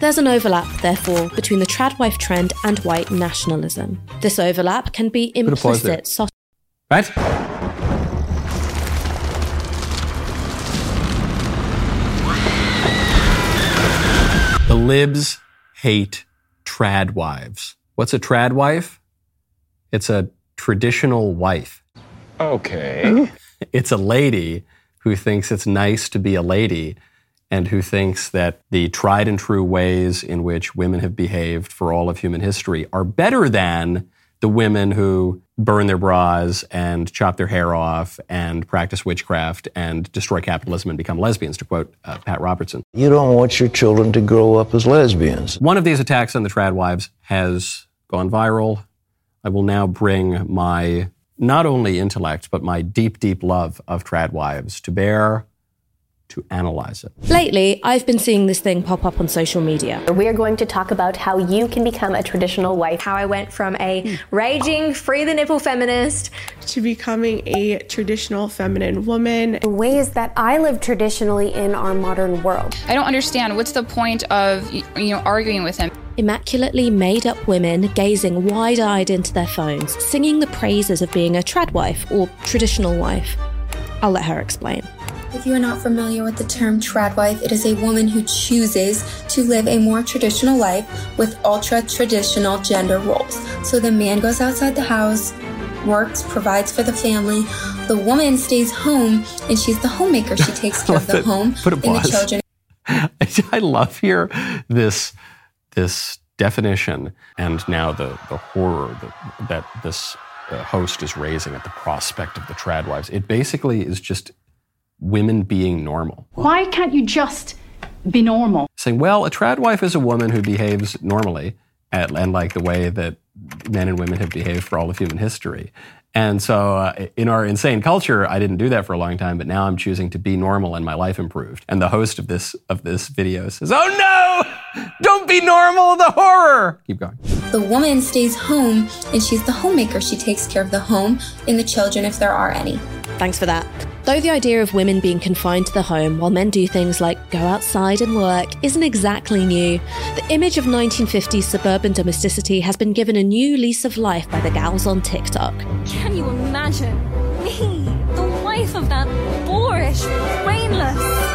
There's an overlap, therefore, between the tradwife trend and white nationalism. This overlap can be Put a implicit. soft- Right? The libs hate trad wives. What's a trad wife? It's a traditional wife. Okay. It's a lady who thinks it's nice to be a lady and who thinks that the tried and true ways in which women have behaved for all of human history are better than the women who burn their bras and chop their hair off and practice witchcraft and destroy capitalism and become lesbians, to quote uh, Pat Robertson. You don't want your children to grow up as lesbians. One of these attacks on the trad wives has gone viral. I will now bring my not only intellect, but my deep, deep love of trad wives to bear to analyze it. Lately, I've been seeing this thing pop up on social media. We are going to talk about how you can become a traditional wife. How I went from a raging, free the nipple feminist to becoming a traditional feminine woman. The ways that I live traditionally in our modern world. I don't understand. What's the point of you know arguing with him? Immaculately made up women gazing wide eyed into their phones, singing the praises of being a trad wife or traditional wife. I'll let her explain. If you are not familiar with the term tradwife, it is a woman who chooses to live a more traditional life with ultra traditional gender roles. So the man goes outside the house, works, provides for the family. The woman stays home and she's the homemaker. She takes care of the Put- home put a and the children. I love here this this definition and now the, the horror that, that this uh, host is raising at the prospect of the tradwives. It basically is just women being normal. Why can't you just be normal? Saying, well, a trad wife is a woman who behaves normally and, and like the way that men and women have behaved for all of human history. And so, uh, in our insane culture, I didn't do that for a long time, but now I'm choosing to be normal, and my life improved. And the host of this of this video says, "Oh no, don't be normal! The horror." Keep going. The woman stays home and she's the homemaker. She takes care of the home and the children if there are any. Thanks for that. Though the idea of women being confined to the home while men do things like go outside and work isn't exactly new, the image of 1950s suburban domesticity has been given a new lease of life by the gals on TikTok. Can you imagine me, the wife of that boorish, brainless?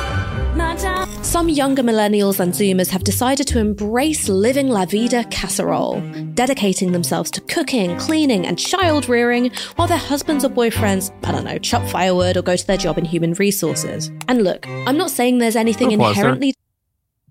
Some younger millennials and Zoomers have decided to embrace living La Vida casserole, dedicating themselves to cooking, cleaning, and child rearing while their husbands or boyfriends, I don't know, chop firewood or go to their job in human resources. And look, I'm not saying there's anything Put a pause there. inherently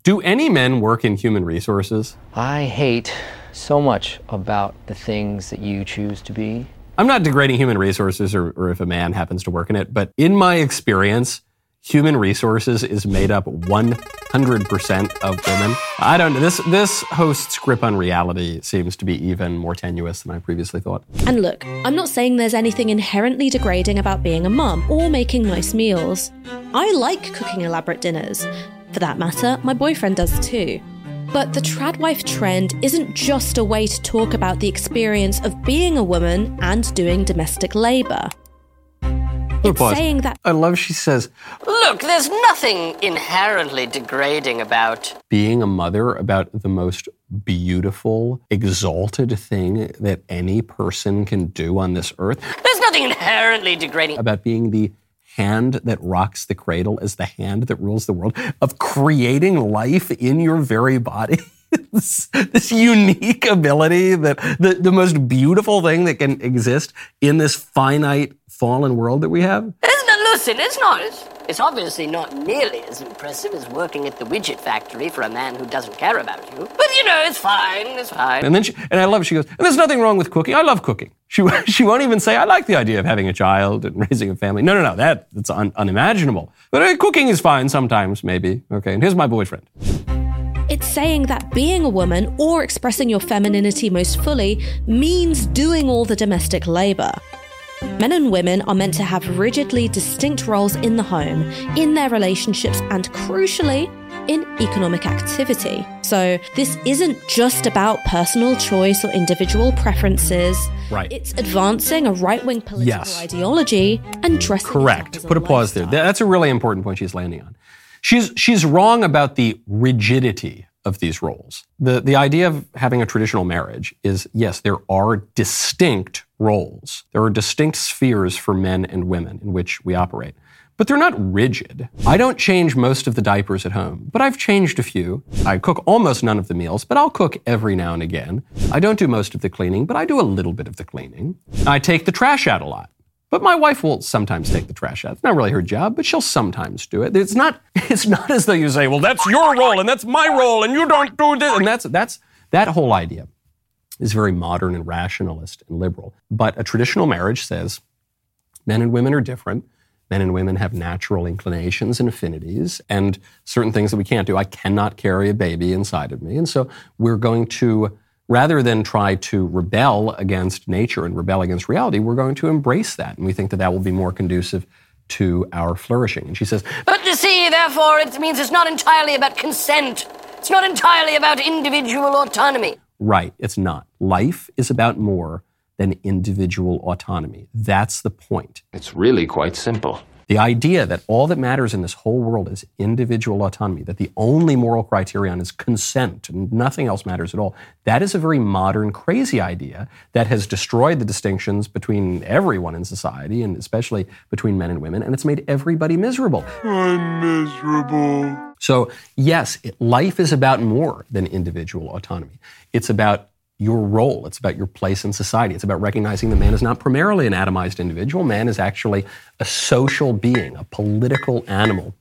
Do any men work in human resources? I hate so much about the things that you choose to be. I'm not degrading human resources or, or if a man happens to work in it, but in my experience, human resources is made up 100% of women. I don't know. This, this host's grip on reality seems to be even more tenuous than I previously thought. And look, I'm not saying there's anything inherently degrading about being a mum or making nice meals. I like cooking elaborate dinners. For that matter, my boyfriend does too. But the tradwife trend isn't just a way to talk about the experience of being a woman and doing domestic labour. It's saying that I love she says, Look, there's nothing inherently degrading about being a mother about the most beautiful, exalted thing that any person can do on this earth. There's nothing inherently degrading About being the hand that rocks the cradle as the hand that rules the world, of creating life in your very body. this, this unique ability that the, the most beautiful thing that can exist in this finite fallen world that we have. Isn't it? Listen, it's not. It's, it's obviously not nearly as impressive as working at the widget factory for a man who doesn't care about you. But you know, it's fine. It's fine. And then she, and I love, she goes, and there's nothing wrong with cooking. I love cooking. She, she won't even say, I like the idea of having a child and raising a family. No, no, no, that, that's un, unimaginable. But uh, cooking is fine sometimes, maybe. Okay, and here's my boyfriend. it's saying that being a woman or expressing your femininity most fully means doing all the domestic labour. Men and women are meant to have rigidly distinct roles in the home, in their relationships, and crucially, in economic activity. So, this isn't just about personal choice or individual preferences. Right. It's advancing a right wing political Yes. ideology and dressing Correct. Put a pause there. That's a really important point she's landing on. She's, she's wrong about the rigidity of these roles. The, the idea of having a traditional marriage is yes, there are distinct roles. There are distinct spheres for men and women in which we operate. But they're not rigid. I don't change most of the diapers at home, but I've changed a few. I cook almost none of the meals, but I'll cook every now and again. I don't do most of the cleaning, but I do a little bit of the cleaning. I take the trash out a lot. But my wife will sometimes take the trash out. It's not really her job, but she'll sometimes do it. It's not, it's not as though you say, well, that's your role and that's my role and you don't do this. And that's, that's, that whole idea is very modern and rationalist and liberal. But a traditional marriage says men and women are different. Men and women have natural inclinations and affinities and certain things that we can't do. I cannot carry a baby inside of me. And so we're going to rather than try to rebel against nature and rebel against reality, we're going to embrace that. And we think that that will be more conducive to our flourishing. And she says, But to see, therefore, it means it's not entirely about consent. It's not entirely about individual autonomy. Right, it's not. Life is about more than individual autonomy. That's the point. It's really quite simple. The idea that all that matters in this whole world is individual autonomy, that the only moral criterion is consent and nothing else matters at all, that is a very modern, crazy idea that has destroyed the distinctions between everyone in society and especially between men and women, and it's made everybody miserable. I'm miserable. So, yes, it, life is about more than individual autonomy. It's about your role. It's about your place in society. It's about recognizing that man is not primarily an atomized individual. Man is actually a social being, a political animal,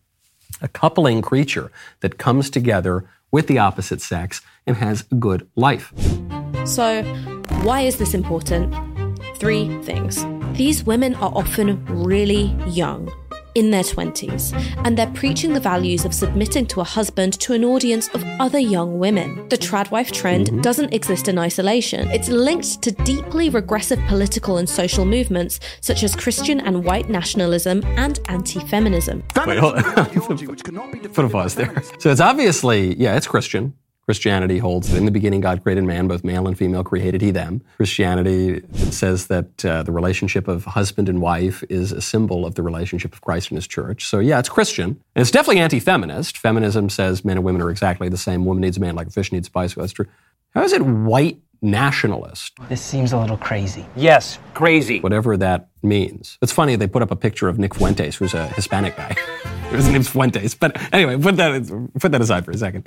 a coupling creature that comes together with the opposite sex and has a good life. So, why is this important? Three things. These women are often really young in their 20s, and they're preaching the values of submitting to a husband to an audience of other young women. The tradwife trend mm-hmm. doesn't exist in isolation. It's linked to deeply regressive political and social movements such as Christian and white nationalism and anti feminism. Wait, hold on. Put a pause there. So it's obviously, yeah, it's Christian. Christianity holds that in the beginning God created man, both male and female created he them. Christianity says that uh, the relationship of husband and wife is a symbol of the relationship of Christ and his church. So yeah, it's Christian. And it's definitely anti-feminist. Feminism says men and women are exactly the same. Woman needs a man like a fish needs spice. That's true. How is it white nationalist? This seems a little crazy. Yes, crazy. Whatever that means. It's funny, they put up a picture of Nick Fuentes, who's a Hispanic guy. His name's Fuentes. But anyway, put that, put that aside for a second.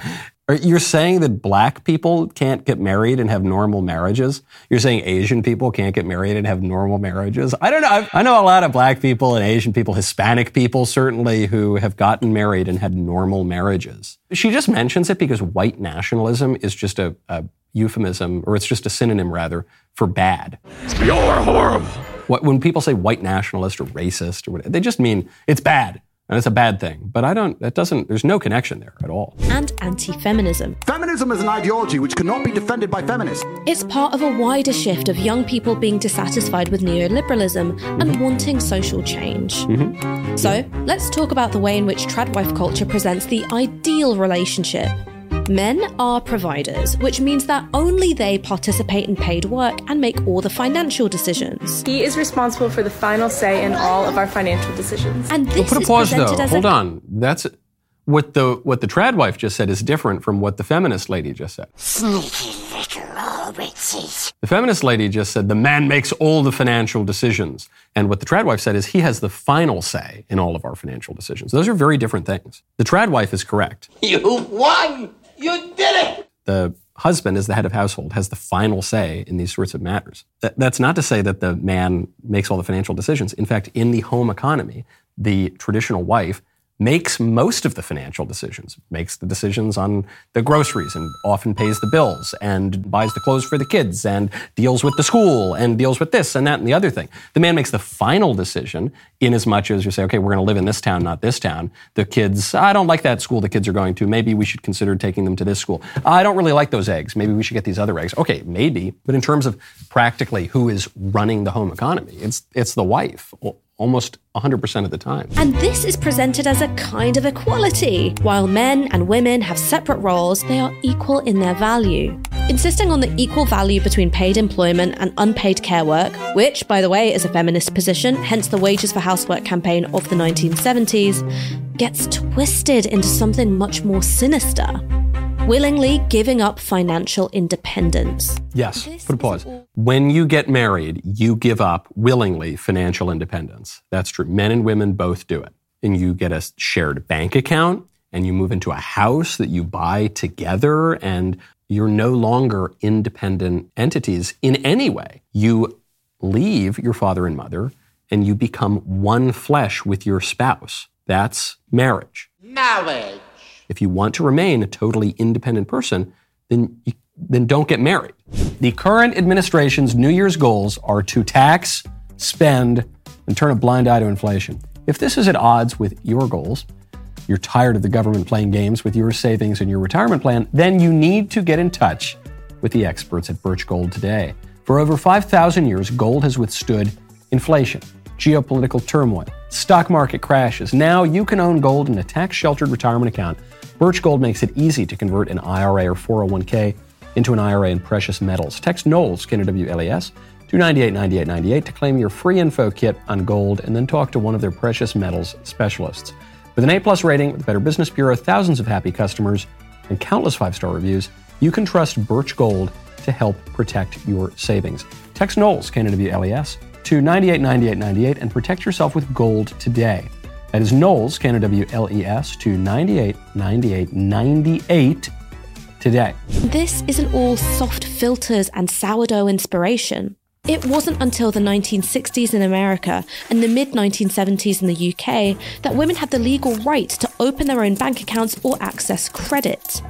You're saying that black people can't get married and have normal marriages? You're saying Asian people can't get married and have normal marriages? I don't know. I know a lot of black people and Asian people, Hispanic people certainly, who have gotten married and had normal marriages. She just mentions it because white nationalism is just a, a euphemism, or it's just a synonym rather, for bad. You're horrible. What, when people say white nationalist or racist or whatever, they just mean it's bad. And it's a bad thing. But I don't, that doesn't, there's no connection there at all. And anti feminism. Feminism is an ideology which cannot be defended by feminists. It's part of a wider shift of young people being dissatisfied with neoliberalism mm-hmm. and wanting social change. Mm-hmm. So let's talk about the way in which tradwife culture presents the ideal relationship. Men are providers, which means that only they participate in paid work and make all the financial decisions. He is responsible for the final say in all of our financial decisions. And this well, put a pause though. Hold a- on. That's what the what the trad wife just said is different from what the feminist lady just said. Sneaky little The feminist lady just said the man makes all the financial decisions. And what the trad wife said is he has the final say in all of our financial decisions. Those are very different things. The trad wife is correct. You won! You did it! The husband, as the head of household, has the final say in these sorts of matters. that's not to say that the man makes all the financial decisions. In fact, in the home economy, the traditional wife makes most of the financial decisions, makes the decisions on the groceries and often pays the bills and buys the clothes for the kids and deals with the school and deals with this and that and the other thing. The man makes the final decision in as much as you say, okay, we're going to live in this town, not this town. The kids, I don't like that school the kids are going to. Maybe we should consider taking them to this school. I don't really like those eggs. Maybe we should get these other eggs. Okay, maybe. But in terms of practically who is running the home economy, it's, it's the wife almost 100% of the time. And this is presented as a kind of equality. While men and women have separate roles, they are equal in their value. Insisting on the equal value between paid employment and unpaid care work, which, by the way, is a feminist position, hence the Wages for Housework campaign of the 1970s, gets twisted into something much more sinister. Willingly giving up financial independence. Yes, put a pause. When you get married, you give up willingly financial independence. That's true. Men and women both do it. And you get a shared bank account and you move into a house that you buy together and you're no longer independent entities in any way. You leave your father and mother and you become one flesh with your spouse. That's marriage. Marriage. If you want to remain a totally independent person, then you, then don't get married. The current administration's New Year's goals are to tax, spend, and turn a blind eye to inflation. If this is at odds with your goals, you're tired of the government playing games with your savings and your retirement plan, then you need to get in touch with the experts at Birch Gold today. For over 5,000 years, gold has withstood inflation, geopolitical turmoil, stock market crashes. Now you can own gold in a tax sheltered retirement account. Birch Gold makes it easy to convert an IRA or 401k into an IRA in precious metals. Text Knowles, K N O W L E S, 298 to claim your free info kit on gold and then talk to one of their precious metals specialists. With an A plus rating with the Better Business Bureau, thousands of happy customers, and countless five star reviews, you can trust Birch Gold to help protect your savings. Text Knowles, K N O W L E S, to 989898 and protect yourself with gold today. That is Knowles, K N O W L E S, to 989898 today. This isn't all soft filters and sourdough inspiration. It wasn't until the 1960s in America and the mid 1970s in the UK that women had the legal right to open their own bank accounts or access credit.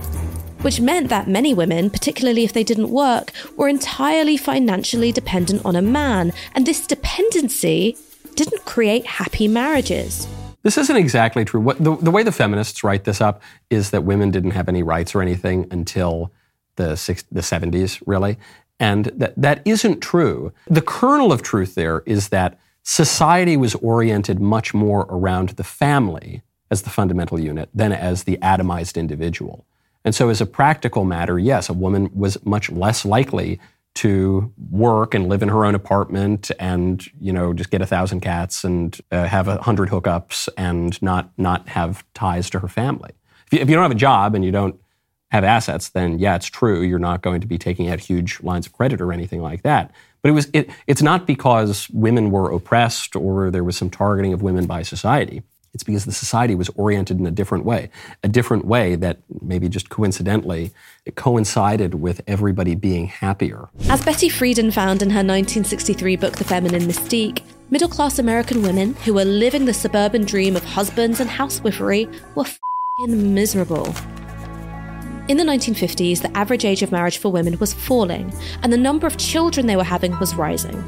Which meant that many women, particularly if they didn't work, were entirely financially dependent on a man, and this dependency didn't create happy marriages. This isn't exactly true. What, the, the way the feminists write this up is that women didn't have any rights or anything until the, six, the 70s, really. And that, that isn't true. The kernel of truth there is that society was oriented much more around the family as the fundamental unit than as the atomized individual. And so, as a practical matter, yes, a woman was much less likely to work and live in her own apartment and you know just get a thousand cats and uh, have a hundred hookups and not not have ties to her family. If you, if you don't have a job and you don't have assets, then yeah, it's true you're not going to be taking out huge lines of credit or anything like that. But it was it, it's not because women were oppressed or there was some targeting of women by society. It's because the society was oriented in a different way, a different way that maybe just coincidentally it coincided with everybody being happier. As Betty Friedan found in her 1963 book, The Feminine Mystique, middle class American women who were living the suburban dream of husbands and housewifery were fing miserable. In the 1950s, the average age of marriage for women was falling, and the number of children they were having was rising.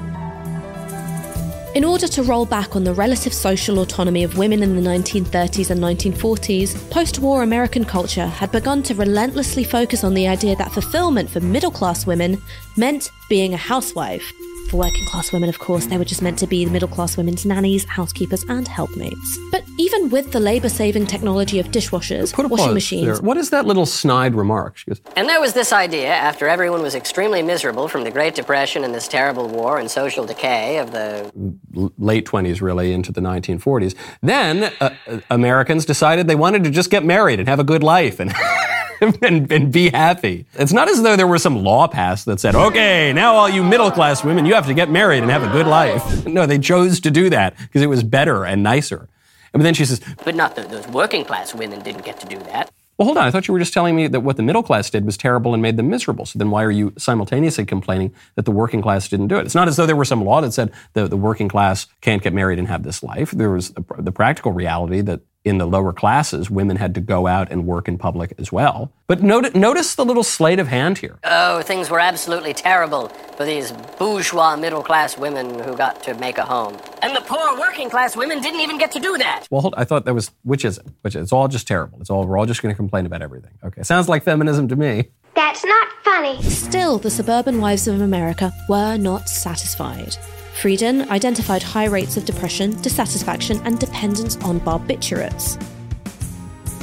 In order to roll back on the relative social autonomy of women in the 1930s and 1940s, post war American culture had begun to relentlessly focus on the idea that fulfillment for middle class women meant being a housewife. For working class women, of course, they were just meant to be the middle class women's nannies, housekeepers, and helpmates. But even with the labour saving technology of dishwashers, Put a washing pause machines, there. What is that little snide remark? She goes, And there was this idea, after everyone was extremely miserable from the Great Depression and this terrible war and social decay of the l- late 20s, really, into the 1940s. Then uh, uh, Americans decided they wanted to just get married and have a good life and, and, and be happy. It's not as though there was some law passed that said, okay, now all you middle class women, you have to get married and have a good life. No, they chose to do that because it was better and nicer. And then she says, But not that those working class women didn't get to do that. well, hold on. I thought you were just telling me that what the middle class did was terrible and made them miserable. So then why are you simultaneously complaining that the working class didn't do it? It's not as though there was some law that said the, the working class can't get married and have this life. There was the, the practical reality that in the lower classes, women had to go out and work in public as well. But notice, notice the little sleight of hand here. Oh, things were absolutely terrible for these bourgeois middle class women who got to make a home. And the poor working class women didn't even get to do that. Well, hold, I thought that was, which is it? Which is, it's all just terrible. It's all, we're all just going to complain about everything. Okay. Sounds like feminism to me. That's not funny. Still, the suburban wives of America were not satisfied. Friedan identified high rates of depression, dissatisfaction, and dependence on barbiturates.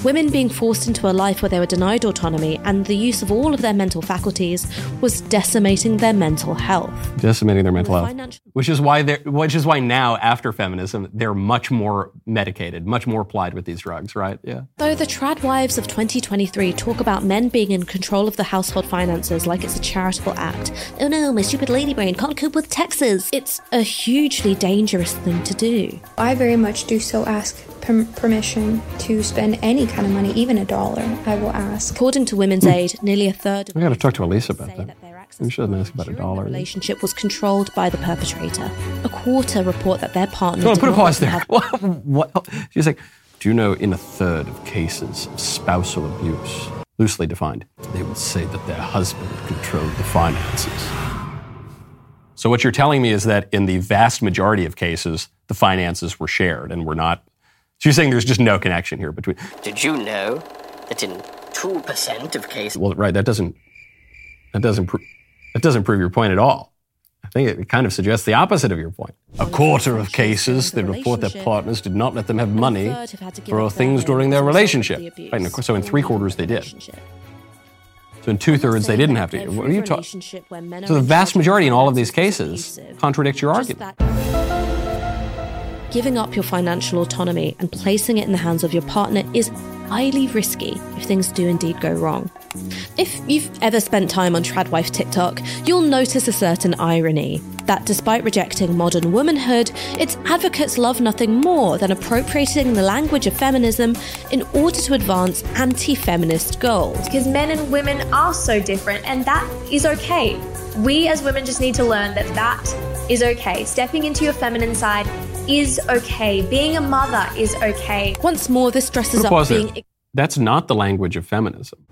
Women being forced into a life where they were denied autonomy and the use of all of their mental faculties was decimating their mental health. decimating their mental health. financial- Which is why they're, which is why now after feminism they're much more medicated, much more plied with these drugs, right? Yeah. Though the trad wives of 2023 talk about men being in control of the household finances like it's a charitable act. Oh no, my stupid lady brain can't cope with taxes. It's a hugely dangerous thing to do. I very much do so ask per- permission to spend any kind of money, even a dollar. I will ask. According to Women's Aid, nearly a third of I got to talk to Elisa about that. We shouldn't ask about a dollar. relationship was controlled by the perpetrator. A quarter report that their partner. Hold on, put a pause there. have- what? She's like, do you know in a third of cases of spousal abuse, loosely defined, they would say that their husband controlled the finances. So what you're telling me is that in the vast majority of cases, the finances were shared and were not. So you're saying there's just no connection here between. Did you know that in 2% of cases, Well, right, that doesn't that doesn't pro- that doesn't prove your point at all. I think it kind of suggests the opposite of your point. A quarter of cases they report their partners did not let them have money third have had to give for things during their homes as a result relationship. of the abuse. Right, and of course- so in three quarters they did. So in two thirds they didn't have to. What are you talking? relationship where men So the vast majority in all of these cases is contradicts your argument. Giving up your financial autonomy and placing it in the hands of your partner is highly risky if things do indeed go wrong. If you've ever spent time on Tradwife TikTok, you'll notice a certain irony that despite rejecting modern womanhood, its advocates love nothing more than appropriating the language of feminism in order to advance anti feminist goals. Because men and women are so different, and that is okay. We as women just need to learn that that is okay. Stepping into your feminine side is okay. Being a mother is okay. Once more, this dresses Put up pause there. being That's not the language of feminism.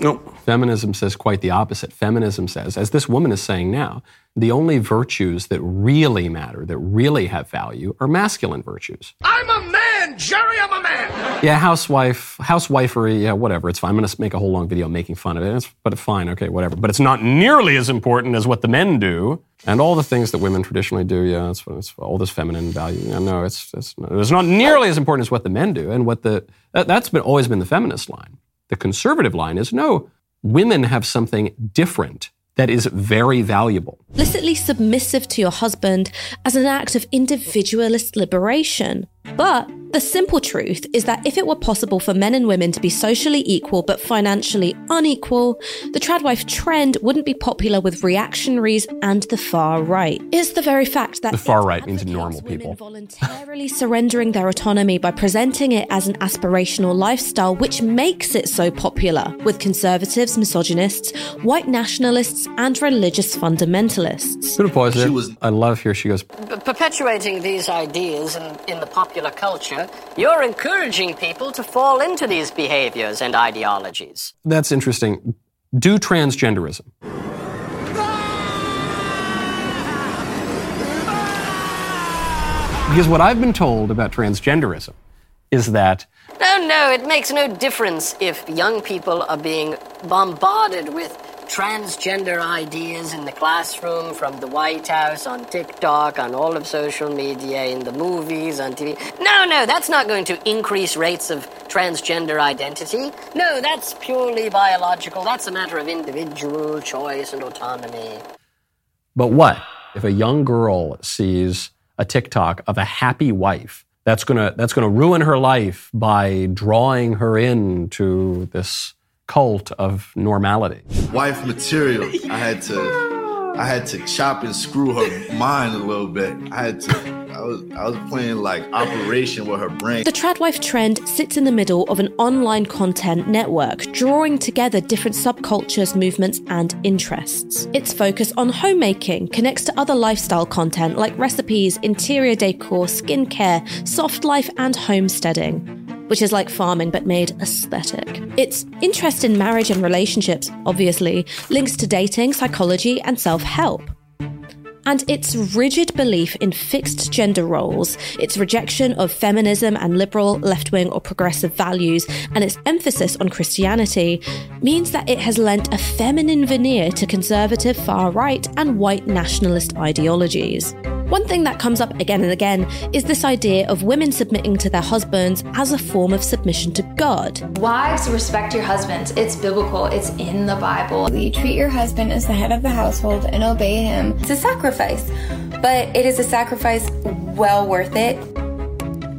No. Feminism says quite the opposite. Feminism says, as this woman is saying now, the only virtues that really matter, that really have value, are masculine virtues. I'm a man, Jerry. I'm a man. Yeah, housewife, housewifery, yeah, whatever. It's fine. I'm going to make a whole long video making fun of it. It's, but fine, okay, whatever. But it's not nearly as important as what the men do, and all the things that women traditionally do. Yeah, it's, it's all this feminine value. Yeah, no, it's it's not, it's not nearly as important as what the men do, and what the that, that's been always been the feminist line. The conservative line is no, women have something different that is very valuable. explicitly submissive to your husband as an act of individualist liberation. But the simple truth is that if it were possible for men and women to be socially equal but financially unequal, the tradwife trend wouldn't be popular with reactionaries and the far right. It's the very fact that The far right means normal people. voluntarily surrendering their autonomy by presenting it as an aspirational lifestyle, which makes it so popular with conservatives, misogynists, white nationalists, and religious fundamentalists. Put a pause there. I love here she goes, perpetuating these ideas in, in the popular culture, you're encouraging people to fall into these behaviors and ideologies. that's interesting. Do transgenderism. Because what I've been told about transgenderism is that No, no, it makes no difference if young people are being bombarded with transgender ideas in the classroom, from the White House, on TikTok, on all of social media, in the movies, on TV. No, no, that's not going to increase rates of transgender identity. No, that's purely biological. That's a matter of individual choice and autonomy. But what if a young girl sees a TikTok of a happy wife? That's gonna that's gonna ruin her life by drawing her into this cult of normality. wife material. I had to I had to chop and screw her mind a little bit. I had to I was I was playing like operation with her brain. The Tradwife trend sits in the middle of an online content network, drawing together different subcultures, movements, and interests. Its focus on homemaking connects to other lifestyle content like recipes, interior decor, skincare, soft life, and homesteading. Which is like farming but made aesthetic. Its interest in marriage and relationships, obviously, links to dating, psychology, and self help and its rigid belief in fixed gender roles, its rejection of feminism and liberal, left wing, or progressive values, and its emphasis on Christianity means that it has lent a feminine veneer to conservative far right and white nationalist ideologies. One thing that comes up again and again is this idea of women submitting to their husbands as a form of submission to God. Wives, respect your husbands. It's biblical, it's in the Bible. You treat your husband as the head of the household and obey him. It's a sacrifice, but it is a sacrifice well worth it.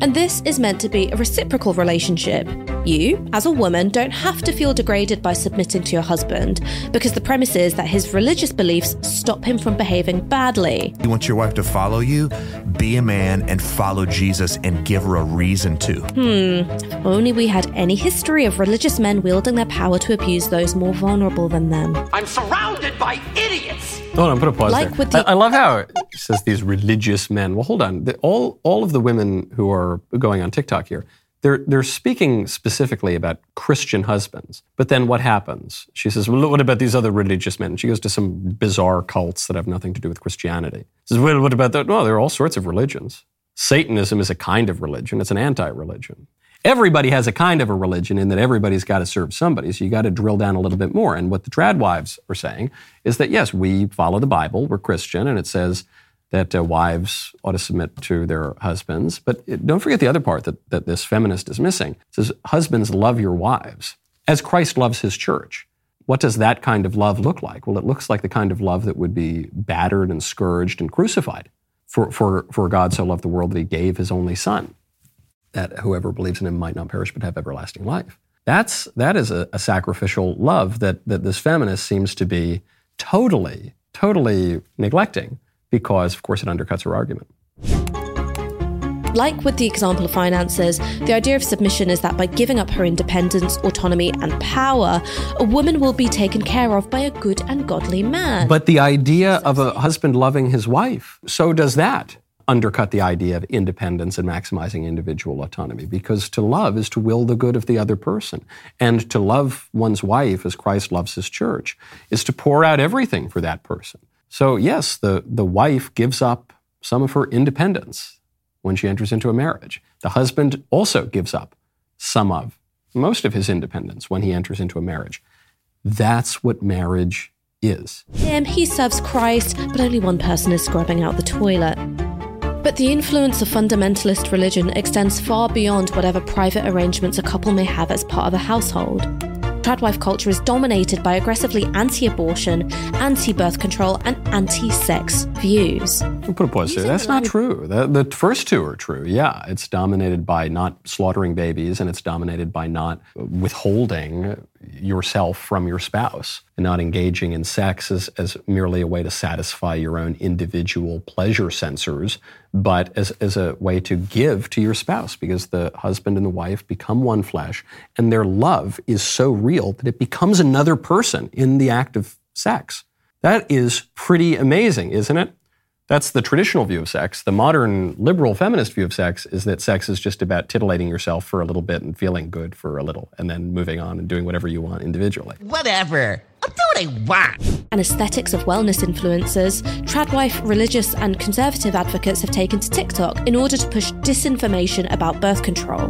And this is meant to be a reciprocal relationship. You, as a woman, don't have to feel degraded by submitting to your husband because the premise is that his religious beliefs stop him from behaving badly. You want your wife to follow you? Be a man and follow Jesus and give her a reason to. Hmm, if only we had any history of religious men wielding their power to abuse those more vulnerable than them. I'm surrounded by idiots. Hold on, put a pause Like there. with the- I, I love how it says these religious men. Well, hold on. The- all all of the women who are going on TikTok here, they're they're speaking specifically about Christian husbands. But then what happens? She says, "Well, what about these other religious men?" She goes to some bizarre cults that have nothing to do with Christianity. She says, "Well, what about that?" No, there are all sorts of religions. Satanism is a kind of religion. It's an anti-religion. Everybody has a kind of a religion in that everybody's got to serve somebody. So you got to drill down a little bit more. And what the trad wives are saying is that yes, we follow the Bible. We're Christian, and it says that uh, wives ought to submit to their husbands. But it, don't forget the other part that, that this feminist is missing. It says husbands love your wives as Christ loves his church. What does that kind of love look like? Well, it looks like the kind of love that would be battered and scourged and crucified. For, for, for God so loved the world that he gave his only son that whoever believes in him might not perish but have everlasting life. That's that is a, a, sacrificial love that that this feminist seems to be totally, totally neglecting because, of course, it undercuts her argument. Like with the example of finances, the idea of submission is that by giving up her independence, autonomy, and power, a woman will be taken care of by a good and godly man. But the idea of a husband loving his wife, so does that undercut the idea of independence and maximizing individual autonomy because to love is to will the good of the other person. And to love one's wife as Christ loves his church is to pour out everything for that person. So, yes, the, the wife gives up some of her independence when she enters into a marriage. The husband also gives up some of, most of his independence when he enters into a marriage. That's what marriage is. Him, he serves Christ, but only one person is scrubbing out the toilet. But the influence of fundamentalist religion extends far beyond whatever private arrangements a couple may have as part of a household. Tradwife culture is dominated by aggressively anti abortion, anti birth control, and anti sex views. I'll put a pause there. That's not true. The, the first two are true. Yeah, it's dominated by not slaughtering babies, and it's dominated by not withholding yourself from your spouse and not engaging in sex as, as merely a way to satisfy your own individual pleasure sensors, but as, as a way to give to your spouse because the husband and the wife become one flesh and their love is so real that it becomes another person in the act of sex. That is pretty amazing, isn't it? That's the traditional view of sex. The modern liberal feminist view of sex is that sex is just about titillating yourself for a little bit and feeling good for a little, and then moving on and doing whatever you want individually. Whatever. I'll do what I want. And aesthetics of wellness influencers, tradwife, religious, and conservative advocates have taken to TikTok in order to push disinformation about birth control.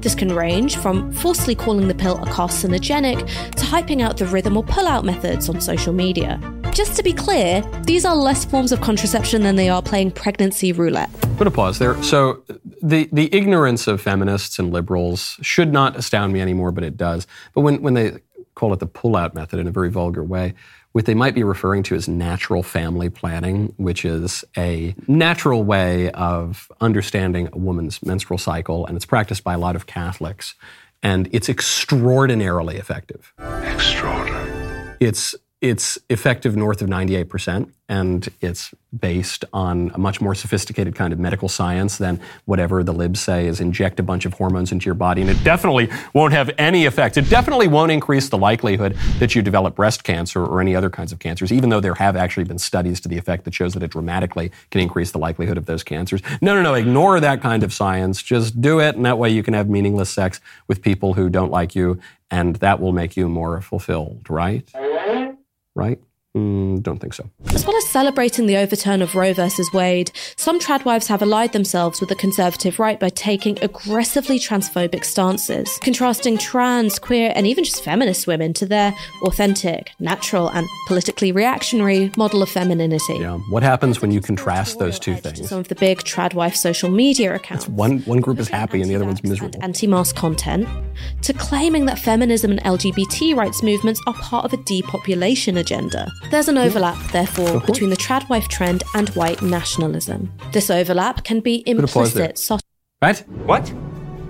This can range from falsely calling the pill a carcinogenic to hyping out the rhythm or pull out methods on social media. Just to be clear, these are less forms of contraception than they are playing pregnancy roulette. Put a pause there. So, the, the ignorance of feminists and liberals should not astound me anymore, but it does. But when, when they call it the pull out method in a very vulgar way, what they might be referring to as natural family planning, which is a natural way of understanding a woman's menstrual cycle, and it's practiced by a lot of Catholics. And it's extraordinarily effective. Extraordinary. It's it's effective north of 98%, and it's based on a much more sophisticated kind of medical science than whatever the libs say is inject a bunch of hormones into your body. And it definitely won't have any effect. It definitely won't increase the likelihood that you develop breast cancer or any other kinds of cancers, even though there have actually been studies to the effect that shows that it dramatically can increase the likelihood of those cancers. No, no, no, ignore that kind of science. Just do it, and that way you can have meaningless sex with people who don't like you, and that will make you more fulfilled, right? Right? Mm, don't think so. As well as celebrating the overturn of Roe versus Wade, some tradwives have allied themselves with the conservative right by taking aggressively transphobic stances, contrasting trans, queer, and even just feminist women to their authentic, natural, and politically reactionary model of femininity. Yeah. What happens when you contrast those two things? Some of the big tradwife social media accounts. One one group is happy and the other one's miserable. Anti-mask content, to claiming that feminism and LGBT rights movements are part of a depopulation agenda. There's an overlap, therefore, uh-huh. between the tradwife trend and white nationalism. This overlap can be Put a pause there. implicit. so- Right? What?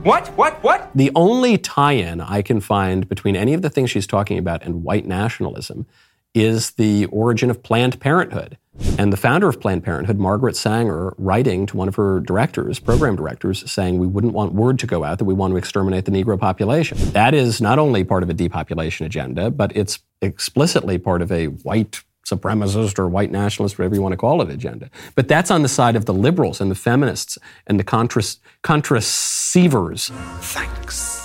What? What? What? The only tie in I can find between any of the things she's talking about and white nationalism is the origin of Planned Parenthood. And the founder of Planned Parenthood, Margaret Sanger, writing to one of her directors, program directors, saying we wouldn't want word to go out that we want to exterminate the Negro population. That is not only part of a depopulation agenda, but it's explicitly part of a white supremacist or white nationalist, whatever you want to call it, agenda. But that's on the side of the liberals and the feminists and the contras- contraceivers. Thanks.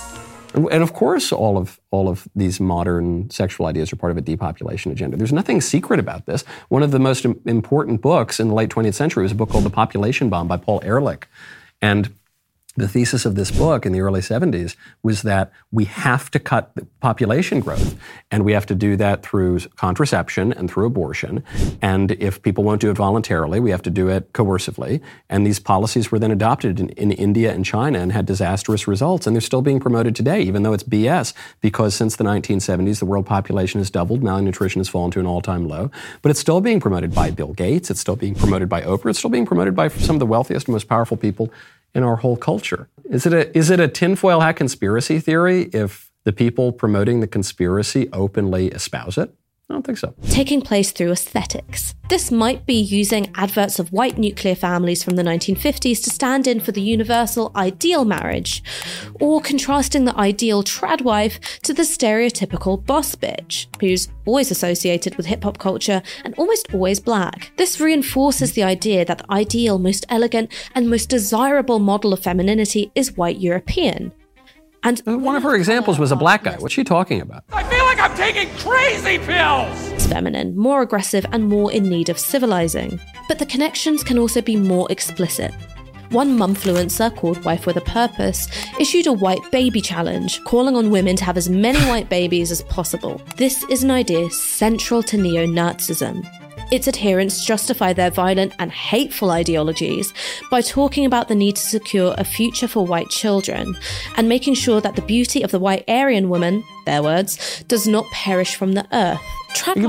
And of course, all of all of these modern sexual ideas are part of a depopulation agenda. There's nothing secret about this. One of the most important books in the late 20th century was a book called *The Population Bomb* by Paul Ehrlich, and the thesis of this book in the early 70s was that we have to cut population growth, and we have to do that through contraception and through abortion. And if people won't do it voluntarily, we have to do it coercively. And these policies were then adopted in, in India and China and had disastrous results. And they're still being promoted today, even though it's BS, because since the 1970s, the world population has doubled, malnutrition has fallen to an all time low. But it's still being promoted by Bill Gates, it's still being promoted by Oprah, it's still being promoted by some of the wealthiest and most powerful people in our whole culture. Is it a is it a tinfoil hat conspiracy theory if the people promoting the conspiracy openly espouse it? I don't think so. taking place through aesthetics. This might be using adverts of white nuclear families from the 1950s to stand in for the universal ideal marriage, or contrasting the ideal trad wife to the stereotypical boss bitch, who's always associated with hip hop culture and almost always black. This reinforces the idea that the ideal, most elegant, and most desirable model of femininity is white European. And one of her examples was a black guy. What's she talking about? I feel like I'm taking crazy pills. It's feminine, more aggressive, and more in need of civilizing. But the connections can also be more explicit. One mumfluencer called Wife with a Purpose issued a white baby challenge, calling on women to have as many white babies as possible. This is an idea central to neo Nazism. Its adherents justify their violent and hateful ideologies by talking about the need to secure a future for white children and making sure that the beauty of the white Aryan woman, their words, does not perish from the earth.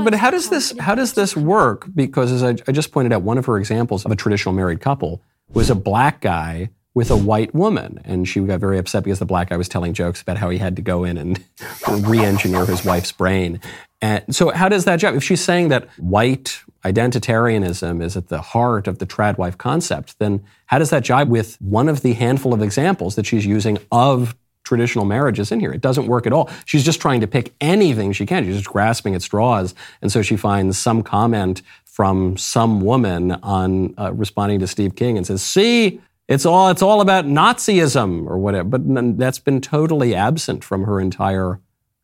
But how does this how does this work? Because as I, I just pointed out, one of her examples of a traditional married couple was a black guy with a white woman, and she got very upset because the black guy was telling jokes about how he had to go in and re-engineer his wife's brain. And so, how does that job? If she's saying that white identitarianism is at the heart of the tradwife concept, then how does that jibe with one of the handful of examples that she's using of traditional marriages in here? It doesn't work at all. She's just trying to pick anything she can. She's just grasping at straws, and so she finds some comment from some woman on uh, responding to Steve King and says, "See." It's all it's all about Nazism or whatever, but that's been totally absent from her entire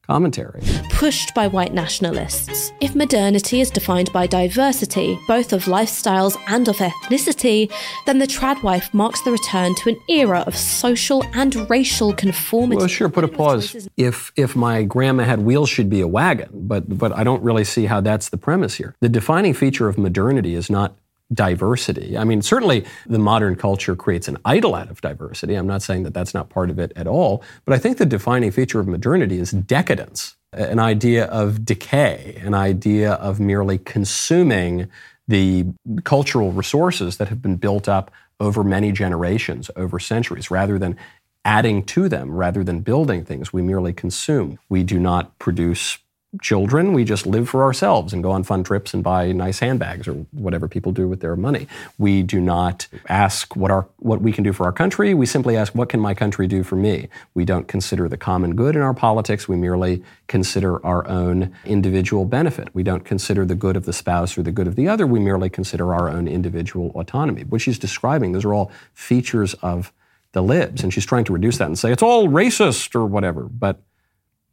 commentary. pushed by white nationalists. If modernity is defined by diversity, both of lifestyles and of ethnicity, then the trad wife marks the return to an era of social and racial conformity. Well, sure, put a pause. If if my grandma had wheels, she'd be a wagon. But but I don't really see how that's the premise here. The defining feature of modernity is not diversity. I mean, certainly the modern culture creates an idol out of diversity. I'm not saying that that's not part of it at all. But I think the defining feature of modernity is decadence, an idea of decay, an idea of merely consuming the cultural resources that have been built up over many generations, over centuries, rather than adding to them, rather than building things. We merely consume. We do not produce children. We just live for ourselves and go on fun trips and buy nice handbags or whatever people do with their money. We do not ask what our what we can do for our country. We simply ask what can my country do for me. We don't consider the common good in our politics. We merely consider our own individual benefit. We don't consider the good of the spouse or the good of the other. We merely consider our own individual autonomy. What she's describing, those are all features of the libs, and she's trying to reduce that and say it's all racist or whatever. But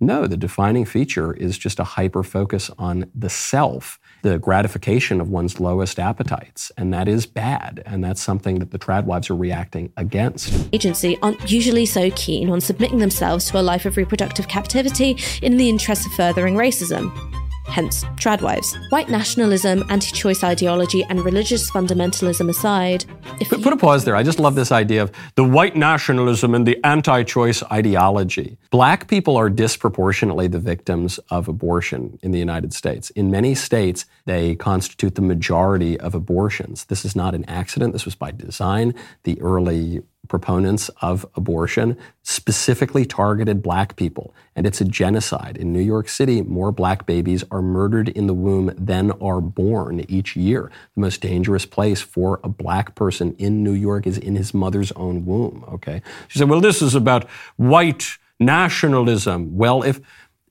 No, the defining feature is just a hyper focus on the self, the gratification of one's lowest appetites. And that is bad. And that's something that the tradwives are reacting against. Agency aren't usually so keen on submitting themselves to a life of reproductive captivity in the interest of furthering racism hence tradwives. White nationalism, anti choice ideology, and religious fundamentalism aside, if put, put a pause there. I just love this idea of the white nationalism and the anti choice ideology. Black people are disproportionately the victims of abortion in the United States. In many states, they constitute the majority of abortions. This is not an accident, this was by design. The early proponents of abortion specifically targeted black people. And it's a genocide. In New York City, more black babies are murdered in the womb than are born each year. The most dangerous place for a black person in New York is in his mother's own womb. Okay. She said, well, this is about white nationalism. Well, if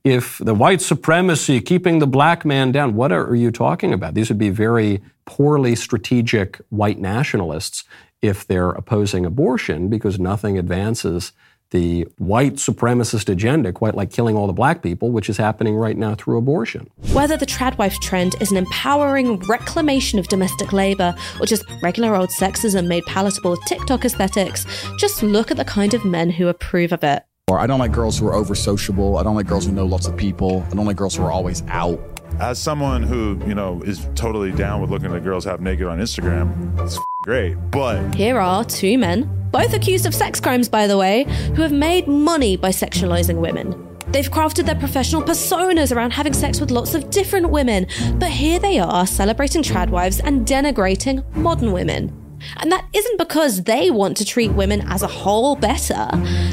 if the white supremacy, keeping the black man down, what are you talking about? These would be very poorly strategic white nationalists if they're opposing abortion because nothing advances the white supremacist agenda quite like killing all the black people, which is happening right now through abortion. Whether the tradwife trend is an empowering reclamation of domestic labor or just regular old sexism made palatable with TikTok aesthetics, just look at the kind of men who approve of it. Or I don't like girls who are over sociable. I don't like girls who know lots of people. I don't like girls who are always out. As someone who, you know, is totally down with looking at girls half naked on Instagram, it's great. But here are two men, both accused of sex crimes, by the way, who have made money by sexualizing women. They've crafted their professional personas around having sex with lots of different women, but here they are celebrating tradwives and denigrating modern women. And that isn't because they want to treat women as a whole better,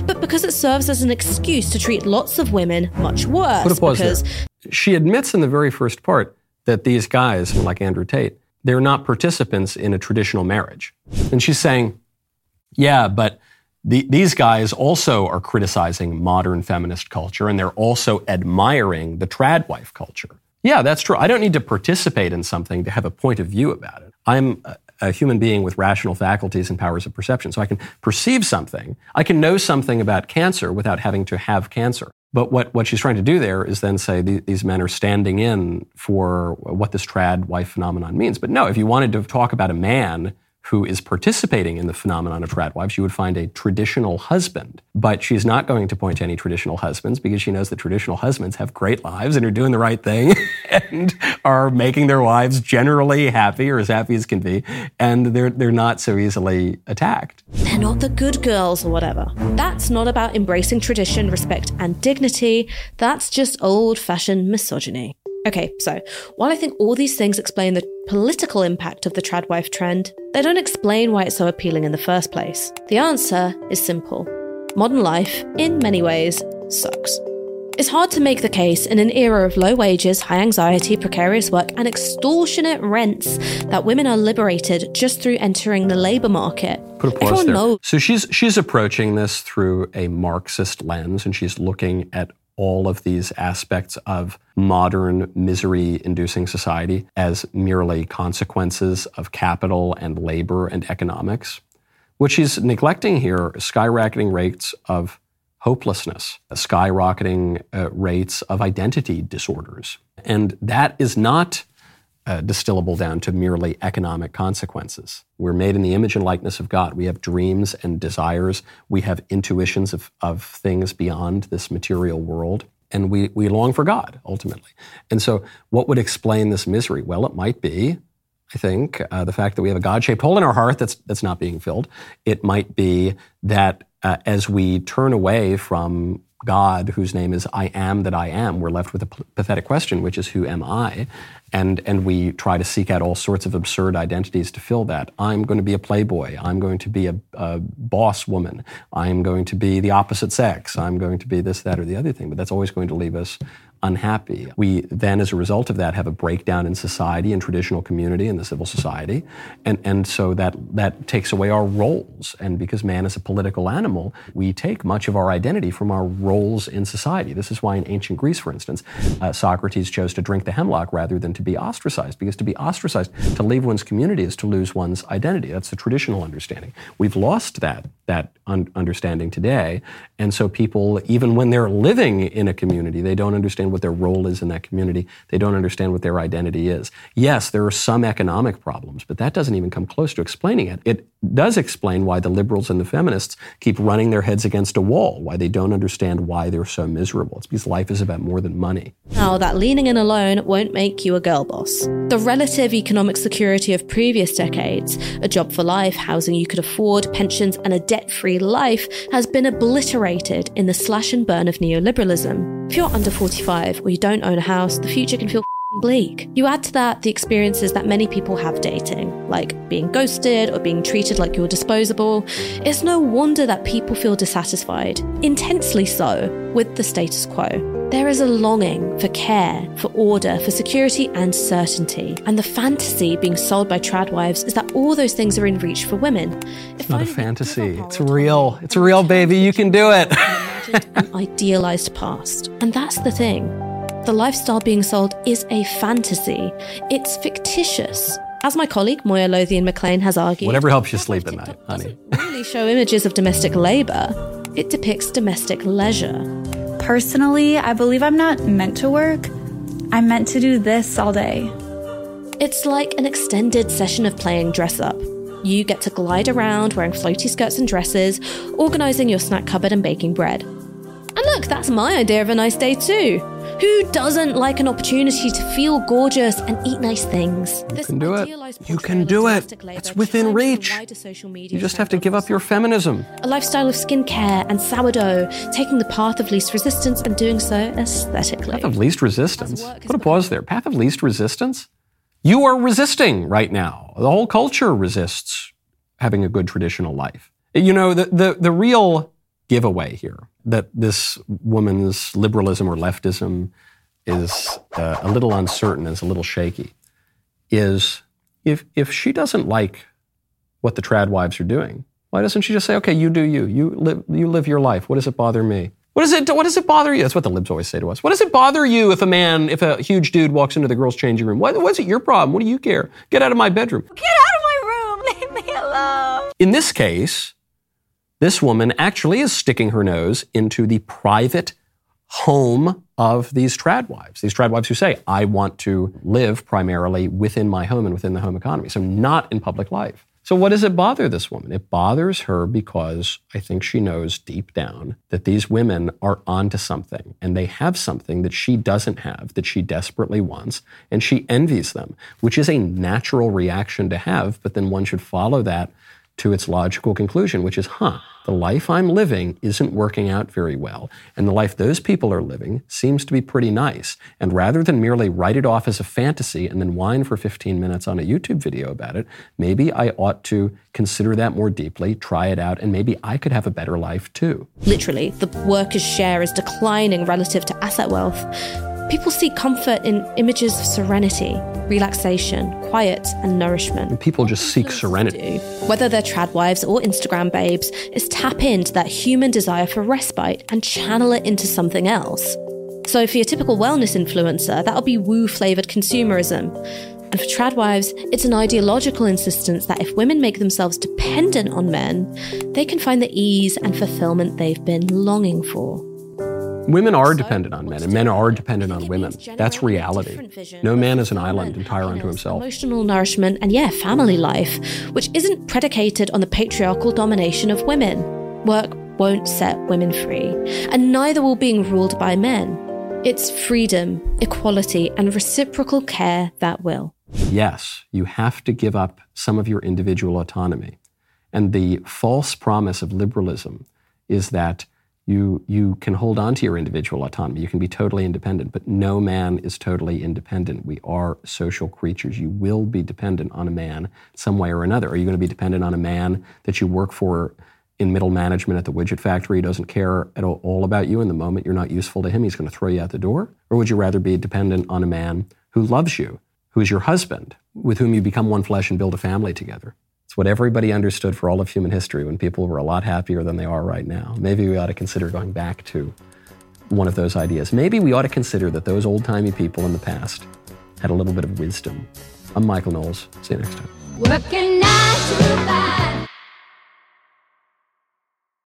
but because it serves as an excuse to treat lots of women much worse. Put a pause because there. She admits in the very first part that these guys, like Andrew Tate, they're not participants in a traditional marriage. And she's saying, yeah, but the, these guys also are criticizing modern feminist culture and they're also admiring the tradwife culture. Yeah, that's true. I don't need to participate in something to have a point of view about it. I'm uh, a human being with rational faculties and powers of perception. So I can perceive something. I can know something about cancer without having to have cancer. But what, what she's trying to do there is then say these men are standing in for what this trad wife phenomenon means. But no, if you wanted to talk about a man who is participating in the phenomenon of tradwives, you would find a traditional husband. But she's not going to point to any traditional husbands because she knows that traditional husbands have great lives and are doing the right thing and are making their wives generally happy or as happy as can be. And they're, they're not so easily attacked. They're not the good girls or whatever. That's not about embracing tradition, respect, and dignity. That's just old fashioned misogyny. Okay, so while I think all these things explain the political impact of the tradwife trend, they don't explain why it's so appealing in the first place. The answer is simple modern life, in many ways, sucks. It's hard to make the case in an era of low wages, high anxiety, precarious work, and extortionate rents that women are liberated just through entering the labor market. Put a pause Everyone there. knows. So she's she's approaching this through a Marxist lens, and she's looking at all of these aspects of modern misery inducing society as merely consequences of capital and labor and economics. What she's neglecting here skyrocketing rates of hopelessness, skyrocketing uh, rates of identity disorders. And that is not uh, distillable down to merely economic consequences. We're made in the image and likeness of God. We have dreams and desires. We have intuitions of, of things beyond this material world. And we, we long for God, ultimately. And so, what would explain this misery? Well, it might be, I think, uh, the fact that we have a God shaped hole in our heart that's, that's not being filled. It might be that uh, as we turn away from God, whose name is I am that I am, we're left with a pathetic question, which is, Who am I? And, and we try to seek out all sorts of absurd identities to fill that. I'm going to be a playboy. I'm going to be a, a boss woman. I'm going to be the opposite sex. I'm going to be this, that, or the other thing. But that's always going to leave us unhappy. We then, as a result of that, have a breakdown in society and traditional community and the civil society. And, and so that, that takes away our roles. And because man is a political animal, we take much of our identity from our roles in society. This is why in ancient Greece, for instance, uh, Socrates chose to drink the hemlock rather than to be ostracized, because to be ostracized, to leave one's community, is to lose one's identity. That's the traditional understanding. We've lost that, that un- understanding today. And so people, even when they're living in a community, they don't understand what their role is in that community. They don't understand what their identity is. Yes, there are some economic problems, but that doesn't even come close to explaining it. It does explain why the liberals and the feminists keep running their heads against a wall, why they don't understand why they're so miserable. It's because life is about more than money. Now, that leaning in alone won't make you a girl boss. The relative economic security of previous decades, a job for life, housing you could afford, pensions, and a debt free life, has been obliterated in the slash and burn of neoliberalism. If you're under 45 or you don't own a house, the future can feel bleak. You add to that the experiences that many people have dating, like being ghosted or being treated like you're disposable. It's no wonder that people feel dissatisfied, intensely so, with the status quo. There is a longing for care, for order, for security and certainty. And the fantasy being sold by tradwives is that all those things are in reach for women. It's not a fantasy. It's real. It's real, baby. You can do it. an idealized past. And that's the thing. The lifestyle being sold is a fantasy. It's fictitious. As my colleague Moya Lothian McLean has argued, Whatever helps you sleep at night, honey. really show images of domestic labor. It depicts domestic leisure. Personally, I believe I'm not meant to work. I'm meant to do this all day. It's like an extended session of playing dress up. You get to glide around wearing floaty skirts and dresses, organising your snack cupboard and baking bread. And look, that's my idea of a nice day too. Who doesn't like an opportunity to feel gorgeous and eat nice things? You can do it. You can do it. It's within reach. You just have to give up your feminism. A lifestyle of skincare and sourdough, taking the path of least resistance and doing so aesthetically. Path of least resistance. Put a pause there. Path of least resistance? You are resisting right now. The whole culture resists having a good traditional life. You know, the, the, the real giveaway here that this woman's liberalism or leftism is uh, a little uncertain, is a little shaky, is if, if she doesn't like what the trad wives are doing, why doesn't she just say, okay, you do you, you live, you live your life. What does it bother me? What does it, what does it bother you? That's what the libs always say to us. What does it bother you if a man, if a huge dude walks into the girls' changing room? What, what's it your problem? What do you care? Get out of my bedroom. Get out of my room! Leave me alone! In this case, this woman actually is sticking her nose into the private home of these trad wives. These trad wives who say, I want to live primarily within my home and within the home economy, so not in public life. So, what does it bother this woman? It bothers her because I think she knows deep down that these women are onto something and they have something that she doesn't have, that she desperately wants, and she envies them, which is a natural reaction to have, but then one should follow that to its logical conclusion, which is, huh, the life I'm living isn't working out very well, and the life those people are living seems to be pretty nice. And rather than merely write it off as a fantasy and then whine for 15 minutes on a YouTube video about it, maybe I ought to consider that more deeply, try it out, and maybe I could have a better life too. Literally, the workers' share is declining relative to asset wealth. People seek comfort in images of serenity, relaxation, quiet, and nourishment. And people just seek serenity. Whether they're trad wives or Instagram babes, is tap into that human desire for respite and channel it into something else. So, for your typical wellness influencer, that'll be woo flavored consumerism. And for trad wives, it's an ideological insistence that if women make themselves dependent on men, they can find the ease and fulfillment they've been longing for. Women are dependent on men, and men are dependent on women. That's reality. No man is an island entire unto himself. Emotional nourishment and, yeah, family life, which isn't predicated on the patriarchal domination of women. Work won't set women free, and neither will being ruled by men. It's freedom, equality, and reciprocal care that will. Yes, you have to give up some of your individual autonomy. And the false promise of liberalism is that you, you can hold on to your individual autonomy. You can be totally independent, but no man is totally independent. We are social creatures. You will be dependent on a man some way or another. Are you going to be dependent on a man that you work for in middle management at the widget factory who doesn't care at all about you, and the moment you're not useful to him, he's going to throw you out the door? Or would you rather be dependent on a man who loves you, who is your husband, with whom you become one flesh and build a family together? It's what everybody understood for all of human history when people were a lot happier than they are right now. Maybe we ought to consider going back to one of those ideas. Maybe we ought to consider that those old timey people in the past had a little bit of wisdom. I'm Michael Knowles. See you next time.